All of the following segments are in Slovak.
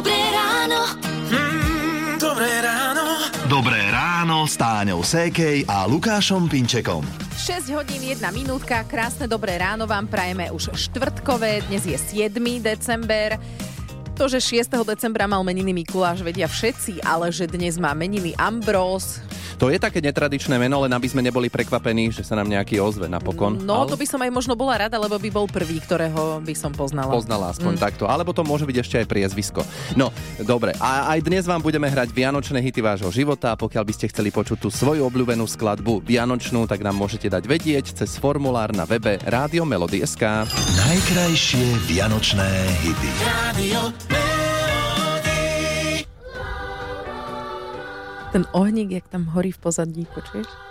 Dobré ráno. Mm, dobré ráno. Dobré ráno s Táňou Sékej a Lukášom Pinčekom. 6 hodín, 1 minútka, krásne dobré ráno vám prajeme už štvrtkové, dnes je 7. december. To, že 6. decembra mal meniny Mikuláš, vedia všetci, ale že dnes má meniny Ambrós, to je také netradičné meno, len aby sme neboli prekvapení, že sa nám nejaký ozve napokon. No, ale... to by som aj možno bola rada, lebo by bol prvý, ktorého by som poznala. Poznala aspoň mm. takto. Alebo to môže byť ešte aj priezvisko. No, dobre. A aj dnes vám budeme hrať Vianočné hity vášho života. Pokiaľ by ste chceli počuť tú svoju obľúbenú skladbu Vianočnú, tak nám môžete dať vedieť cez formulár na webe Rádio Melody.sk. Najkrajšie Vianočné hity. Radio Ten ohník, jak tam horí v pozadí, počuješ?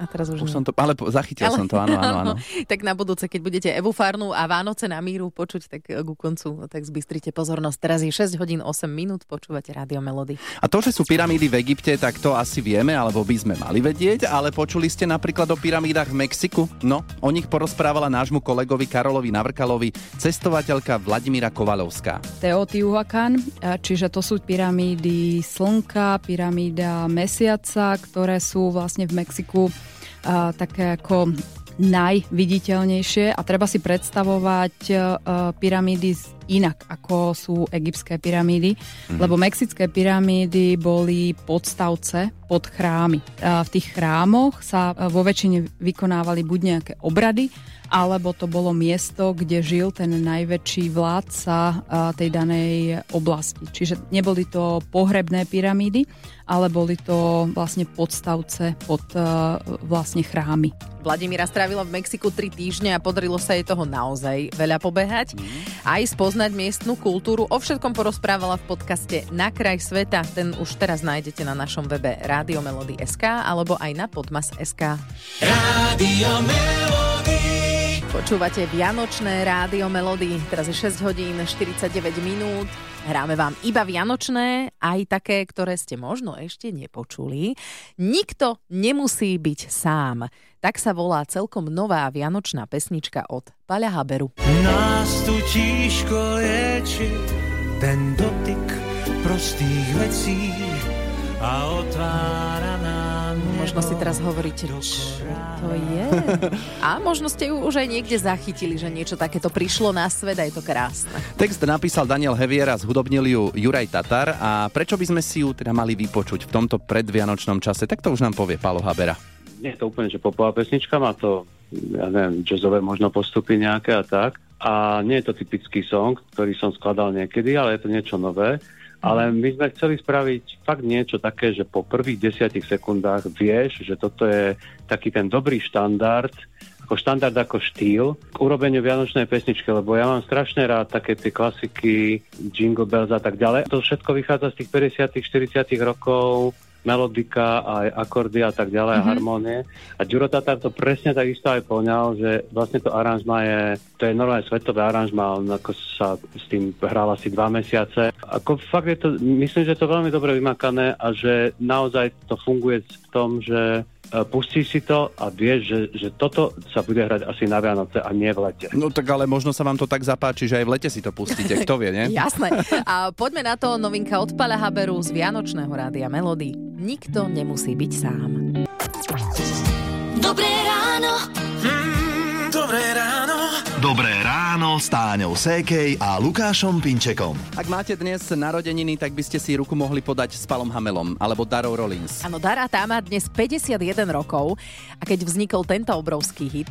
A teraz už, už som to, ale zachytil ale, som to, áno, áno, áno. tak na budúce, keď budete Evu Farnu a Vánoce na míru počuť, tak eh, ku koncu, tak zbystrite pozornosť. Teraz je 6 hodín 8 minút, počúvate Rádio Melody. A to, že sú pyramídy v Egypte, tak to asi vieme, alebo by sme mali vedieť, ale počuli ste napríklad o pyramídach v Mexiku? No, o nich porozprávala nášmu kolegovi Karolovi Navrkalovi cestovateľka Vladimíra Kovalovská. Teotihuacan, čiže to sú pyramídy Slnka, pyramída Mesiaca, ktoré sú vlastne v Mexiku také ako najviditeľnejšie. A treba si predstavovať uh, pyramídy inak, ako sú egyptské pyramídy, mm. lebo mexické pyramídy boli podstavce pod chrámy. V tých chrámoch sa uh, vo väčšine vykonávali buď nejaké obrady, alebo to bolo miesto, kde žil ten najväčší vládca tej danej oblasti. Čiže neboli to pohrebné pyramídy, ale boli to vlastne podstavce pod vlastne chrámy. Vladimíra strávila v Mexiku 3 týždne a podarilo sa jej toho naozaj veľa pobehať. Mm. Aj spoznať miestnu kultúru. O všetkom porozprávala v podcaste Na kraj sveta. Ten už teraz nájdete na našom webe SK alebo aj na podmas.sk. Rádio Melody. Počúvate Vianočné rádio Melody. Teraz je 6 hodín 49 minút. Hráme vám iba Vianočné, aj také, ktoré ste možno ešte nepočuli. Nikto nemusí byť sám. Tak sa volá celkom nová vianočná pesnička od Paľa Haberu. Nás tu tížko lieči ten dotyk prostých vecí a otvára Možno si teraz hovoríte, čo to je? A možno ste ju už aj niekde zachytili, že niečo takéto prišlo na svet a je to krásne. Text napísal Daniel Heviera, zhudobnil ju Juraj Tatar a prečo by sme si ju teda mali vypočuť v tomto predvianočnom čase, tak to už nám povie Palo Habera. Nie je to úplne, že popová pesnička, má to, ja neviem, jazzové možno postupy nejaké a tak. A nie je to typický song, ktorý som skladal niekedy, ale je to niečo nové. Ale my sme chceli spraviť fakt niečo také, že po prvých desiatich sekundách vieš, že toto je taký ten dobrý štandard, ako štandard ako štýl k urobeniu Vianočnej pesničky, lebo ja mám strašne rád také tie klasiky, Jingle Bells a tak ďalej. To všetko vychádza z tých 50 40 rokov, melodika, aj akordy a tak ďalej, mm-hmm. harmonie. A Ďuro Tatar to presne takisto aj poňal, že vlastne to aranžma je, to je normálne svetové aranžma, on ako sa s tým hral asi dva mesiace. Ako fakt je to, myslím, že je to veľmi dobre vymakané a že naozaj to funguje v tom, že E, pustíš si to a vieš, že, že toto sa bude hrať asi na Vianoce a nie v lete. No tak ale možno sa vám to tak zapáči, že aj v lete si to pustíte, kto vie, nie? Jasné. A poďme na to, novinka od Pala Haberu z Vianočného rádia Melody. Nikto nemusí byť sám. Dobré ráno. Mm, dobré ráno. Dobré ráno s Táňou Sékej a Lukášom Pinčekom. Ak máte dnes narodeniny, tak by ste si ruku mohli podať s Palom Hamelom alebo Darou Rollins. Áno, Dara tá má dnes 51 rokov a keď vznikol tento obrovský hit,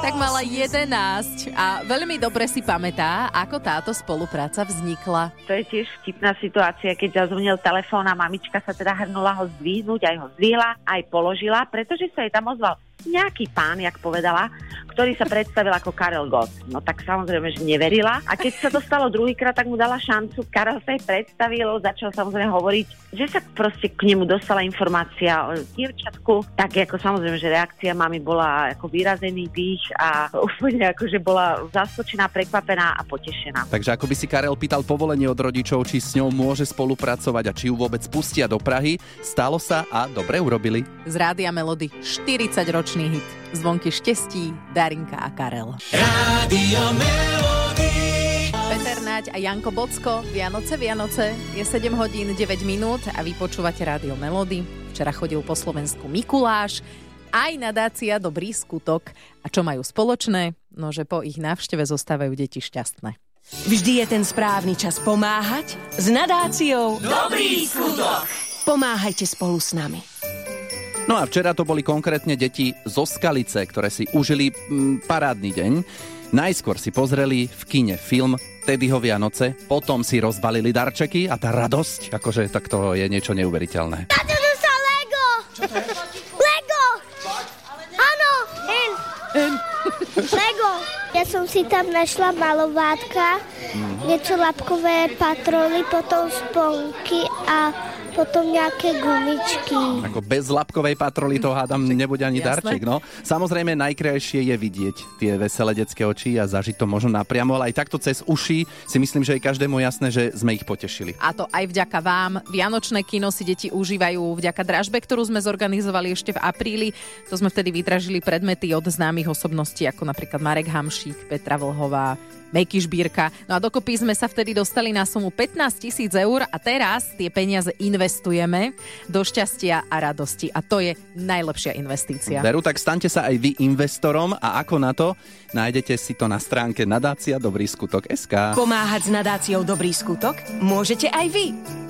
tak mala 11 a veľmi dobre si pamätá, ako táto spolupráca vznikla. To je tiež vtipná situácia, keď zazvonil telefón a mamička sa teda hrnula ho zdvihnúť, aj ho zdvihla, aj položila, pretože sa jej tam ozval nejaký pán, jak povedala, ktorý sa predstavil ako Karel Gott. No tak samozrejme, že neverila. A keď sa to stalo druhýkrát, tak mu dala šancu. Karel sa jej predstavil, začal samozrejme hovoriť, že sa proste k nemu dostala informácia o dievčatku. Tak ako samozrejme, že reakcia mami bola ako vyrazený dých a úplne ako, že bola zaskočená, prekvapená a potešená. Takže ako by si Karel pýtal povolenie od rodičov, či s ňou môže spolupracovať a či ju vôbec pustia do Prahy, stalo sa a dobre urobili. Z Rádia Melody 40 ročný hit. Zvonky štestí, darí Karinka a Karel. Rádio. Peter Naď a Janko Bocko, Vianoce, Vianoce, je 7 hodín 9 minút a vy počúvate Rádio Melody. Včera chodil po Slovensku Mikuláš, aj nadácia Dobrý skutok. A čo majú spoločné? No, že po ich návšteve zostávajú deti šťastné. Vždy je ten správny čas pomáhať s nadáciou Dobrý skutok. Pomáhajte spolu s nami. No a včera to boli konkrétne deti zo Skalice, ktoré si užili mm, parádny deň. Najskôr si pozreli v kine film Teddyho Vianoce, potom si rozbalili darčeky a tá radosť, akože tak to je niečo neuveriteľné. Táto dostal Lego! Lego! Áno, hen. Lego. Ja som si tam našla malovátka, niečo lapkové patroly, potom sponky a potom nejaké gumičky. Ako bez lapkovej patroly to hádam nebude ani Jasné. darček, no. Samozrejme najkrajšie je vidieť tie veselé detské oči a zažiť to možno napriamo, ale aj takto cez uši si myslím, že je každému jasné, že sme ich potešili. A to aj vďaka vám. Vianočné kino si deti užívajú vďaka dražbe, ktorú sme zorganizovali ešte v apríli. To sme vtedy vydražili predmety od známych osobností, ako napríklad Marek Hamšík, Petra Vlhová, Meky Žbírka. No a dokopy sme sa vtedy dostali na sumu 15 tisíc eur a teraz tie peniaze investujeme do šťastia a radosti. A to je najlepšia investícia. Veru, tak staňte sa aj vy investorom a ako na to? Nájdete si to na stránke nadácia Dobrý skutok SK. Pomáhať s nadáciou Dobrý skutok môžete aj vy.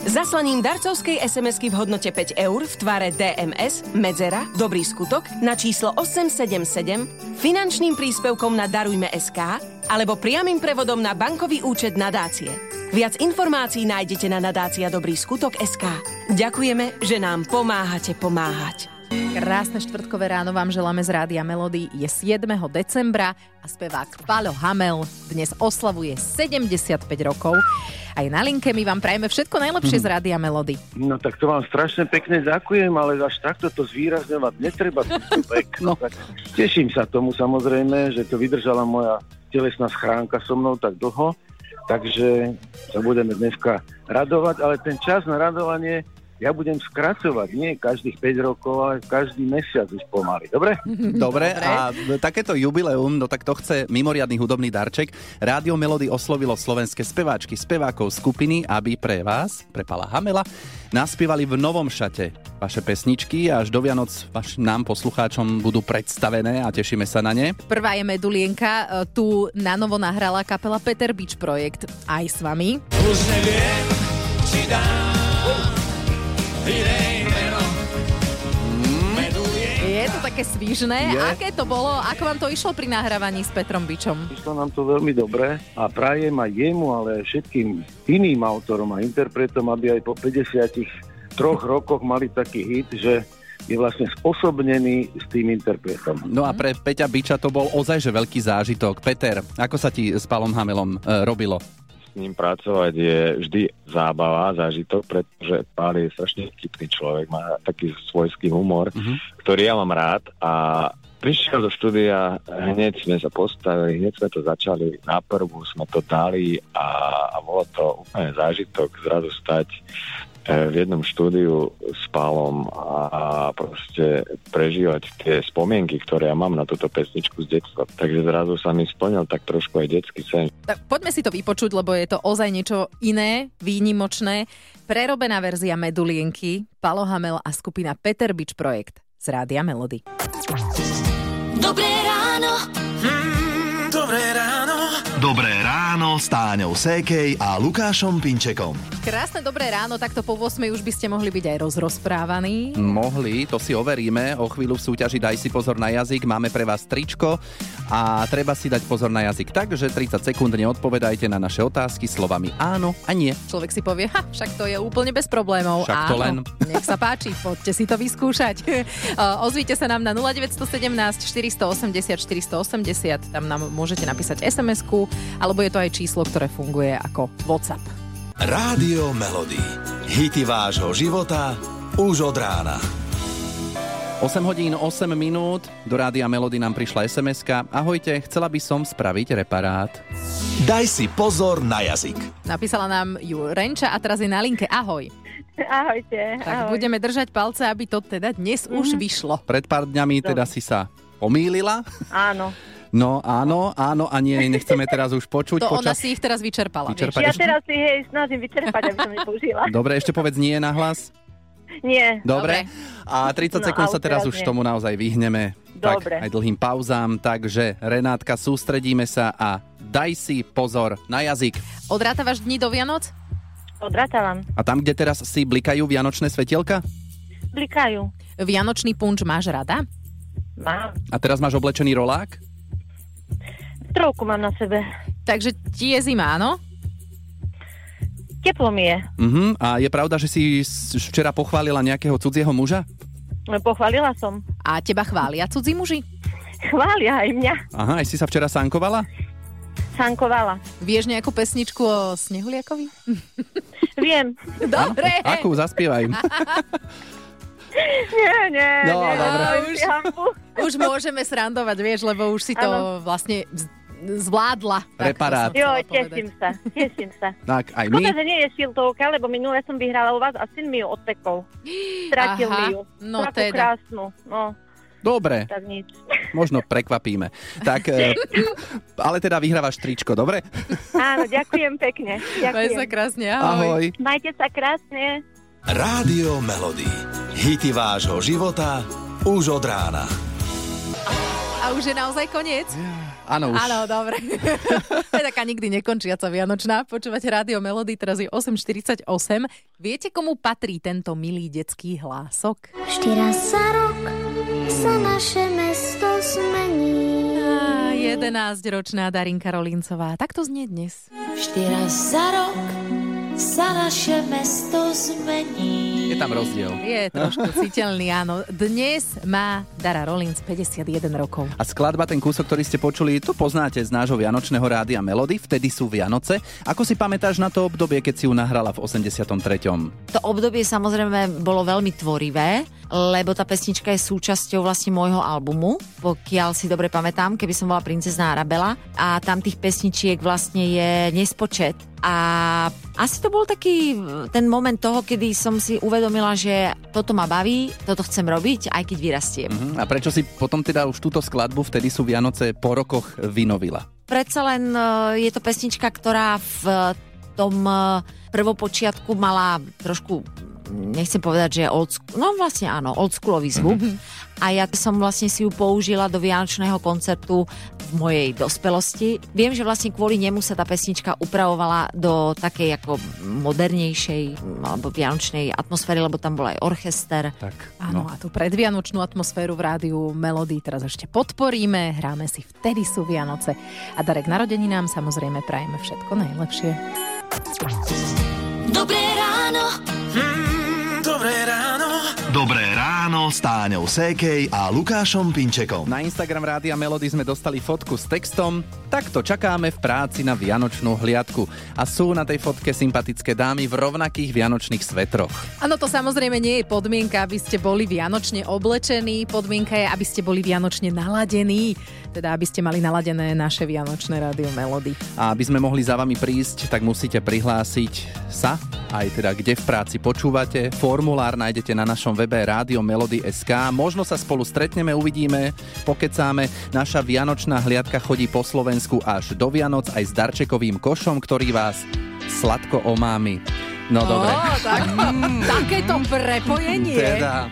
Zaslaním darcovskej SMS-ky v hodnote 5 eur v tvare DMS, medzera, Dobrý skutok na číslo 877, finančným príspevkom na Darujme SK alebo priamým prevodom na bankový účet nadácie. Viac informácií nájdete na nadácia Dobrý skutok SK. Ďakujeme, že nám pomáhate pomáhať. Krásne štvrtkové ráno vám želáme z Rádia Melody. Je 7. decembra a spevák Paľo Hamel dnes oslavuje 75 rokov. Aj na linke my vám prajeme všetko najlepšie z Rádia Melody. No tak to vám strašne pekne ďakujem, ale až takto to zvýrazňovať netreba. No. Tak teším sa tomu samozrejme, že to vydržala moja telesná schránka so mnou tak dlho, takže sa budeme dneska radovať, ale ten čas na radovanie ja budem skracovať, nie každých 5 rokov, ale každý mesiac už pomaly. Dobre? Dobre, a takéto jubileum, no tak to chce mimoriadný hudobný darček. Rádio Melody oslovilo slovenské speváčky, spevákov skupiny, aby pre vás, pre Pala Hamela, naspievali v novom šate vaše pesničky a až do Vianoc vaš, nám poslucháčom budú predstavené a tešíme sa na ne. Prvá je Medulienka, e, tu na novo nahrala kapela Peter Beach Projekt aj s vami. Už neviem, či dám. Je to také svížne. Je. Aké to bolo? Ako vám to išlo pri nahrávaní s Petrom Bičom? Išlo nám to veľmi dobre a prajem aj jemu, ale aj všetkým iným autorom a interpretom, aby aj po 53 rokoch mali taký hit, že je vlastne sposobnený s tým interpretom. No a pre Peťa Biča to bol ozaj že veľký zážitok. Peter, ako sa ti s Palom Hamelom e, robilo? S ním pracovať je vždy zábava, zážitok, pretože Pál je strašne vtipný človek, má taký svojský humor, Mhm. ktorý ja mám rád a prišiel do štúdia, hneď sme sa postavili, hneď sme to začali, na prvú sme to dali a, a bolo to úplne zážitok zrazu stať v jednom štúdiu s Pálom a, proste prežívať tie spomienky, ktoré ja mám na túto pesničku z detstva. Takže zrazu sa mi splnil tak trošku aj detský sen. Tak poďme si to vypočuť, lebo je to ozaj niečo iné, výnimočné. Prerobená verzia Medulienky, Palo Hamel a skupina Peter Beach Projekt z Rádia Melody. Dobré ráno. Mm, dobré ráno. Dobré ráno s Táňou Sékej a Lukášom Pinčekom. Krásne dobré ráno, takto po 8 už by ste mohli byť aj rozrozprávaní. Mohli, to si overíme. O chvíľu v súťaži Daj si pozor na jazyk. Máme pre vás tričko a treba si dať pozor na jazyk tak, že 30 sekúnd neodpovedajte na naše otázky slovami áno a nie. Človek si povie, ha, však to je úplne bez problémov. Však to Áno, len. Nech sa páči, poďte si to vyskúšať. O, Ozvíte sa nám na 0917 480 480, tam nám môžete napísať SMS-ku, alebo je to aj číslo, ktoré funguje ako WhatsApp. Rádio Melody. Hity vášho života už od rána. 8 hodín 8 minút, do Rádia Melody nám prišla sms Ahojte, chcela by som spraviť reparát. Daj si pozor na jazyk. Napísala nám ju Renča a teraz je na linke. Ahoj. Ahojte. Tak budeme držať palce, aby to teda dnes už vyšlo. Pred pár dňami teda si sa pomýlila. Áno. No áno, áno a nie, nechceme teraz už počuť. To ona počas... si ich teraz vyčerpala. Vyčerpať Ja ešte? teraz si hej, snažím vyčerpať, aby som nepoužila. Dobre, ešte povedz nie na hlas. Nie. Dobre. A 30 No, sekúnd sa teraz teraz už nie. tomu naozaj vyhneme. Dobre. Tak aj dlhým pauzám, takže Renátka, sústredíme sa a daj si pozor na jazyk. Odrátavaš dní do Vianoc? Odrátavam. A tam, kde teraz si blikajú vianočné svetielka? Blikajú. Vianočný punč máš rada? Mám. A teraz máš oblečený rolák? Trojku mám na sebe. Takže ti je zima, áno? Teplo mi je. Uh-huh. A je pravda, že si včera pochválila nejakého cudzieho muža? Pochválila som. A teba chvália cudzí muži? Chvália aj mňa. Aha, aj si sa včera sankovala? Sankovala. Vieš nejakú pesničku o Snehuliakovi? Viem. Dobre. Akú? Zaspievaj. Nie, nie, No, nie. dobre. Už. Už môžeme srandovať, vieš, lebo už si to Áno. vlastne zvládla. Som Jo, teším sa, teším sa. Tak, aj my. Škoda, že nie je šiltovka, lebo minule som vyhrala u vás a syn mi ju odpekol. Stratil Aha, mi ju. no Takú teda. krásnu. No, Dobre, tak nič. možno prekvapíme. Tak, e, ale teda vyhrávaš tričko, dobre? Áno, ďakujem pekne. Maj Ďakujem. sa krásne, ahoj. Ahoj. Majte sa krásne. Rádio Melody. Hity vášho života už od rána. A už je naozaj koniec? Áno, už. Áno, dobre. to je taká nikdy nekončiaca Vianočná. Počúvate Rádio Melody, teraz je 8.48. Viete, komu patrí tento milý detský hlások? Vždy raz za rok sa naše mesto zmení. Á, 11-ročná Darinka Rolíncová. Tak to znie dnes. Vždy raz za rok sa naše mesto zmení. Je tam rozdiel. Je trošku citeľný, áno. Dnes má Dara Rollins 51 rokov. A skladba, ten kúsok, ktorý ste počuli, to poznáte z nášho Vianočného rádia Melody, vtedy sú Vianoce. Ako si pamätáš na to obdobie, keď si ju nahrala v 83. To obdobie samozrejme bolo veľmi tvorivé, lebo tá pesnička je súčasťou vlastne môjho albumu, pokiaľ si dobre pamätám, keby som bola princezná Arabela. A tam tých pesničiek vlastne je nespočet. A asi to bol taký ten moment toho, kedy som si uvedomila, že toto ma baví, toto chcem robiť, aj keď vyrastiem. Mhm. A prečo si potom teda už túto skladbu, vtedy sú Vianoce po rokoch vynovila? Predsa len e, je to pesnička, ktorá v tom e, prvopočiatku mala trošku nechcem povedať, že je old school, no vlastne áno, oldschoolový zvuk. A ja som vlastne si ju použila do vianočného koncertu v mojej dospelosti. Viem, že vlastne kvôli nemu sa tá pesnička upravovala do takej ako modernejšej alebo vianočnej atmosféry, lebo tam bol aj orchester. Tak, Áno, a tú predvianočnú atmosféru v rádiu Melody teraz ešte podporíme, hráme si Vtedy sú Vianoce a Darek narodeninám samozrejme prajeme všetko najlepšie. Dobré ráno. Dobré ráno. Dobré ráno s Táňou Sékej a Lukášom Pinčekom. Na Instagram Rádia Melody sme dostali fotku s textom Takto čakáme v práci na vianočnú hliadku. A sú na tej fotke sympatické dámy v rovnakých vianočných svetroch. Áno, to samozrejme nie je podmienka, aby ste boli vianočne oblečení, podmienka je, aby ste boli vianočne naladení, teda aby ste mali naladené naše vianočné rádio Melody. A aby sme mohli za vami prísť, tak musíte prihlásiť sa, aj teda kde v práci počúvate. Formulár nájdete na našom webe Rádio Melody SK. Možno sa spolu stretneme, uvidíme, pokecáme. Naša vianočná hliadka chodí po Slovensku až do Vianoc aj s darčekovým košom, ktorý vás sladko omámi. No dobre. Ó, tak, takéto prepojenie. Teda.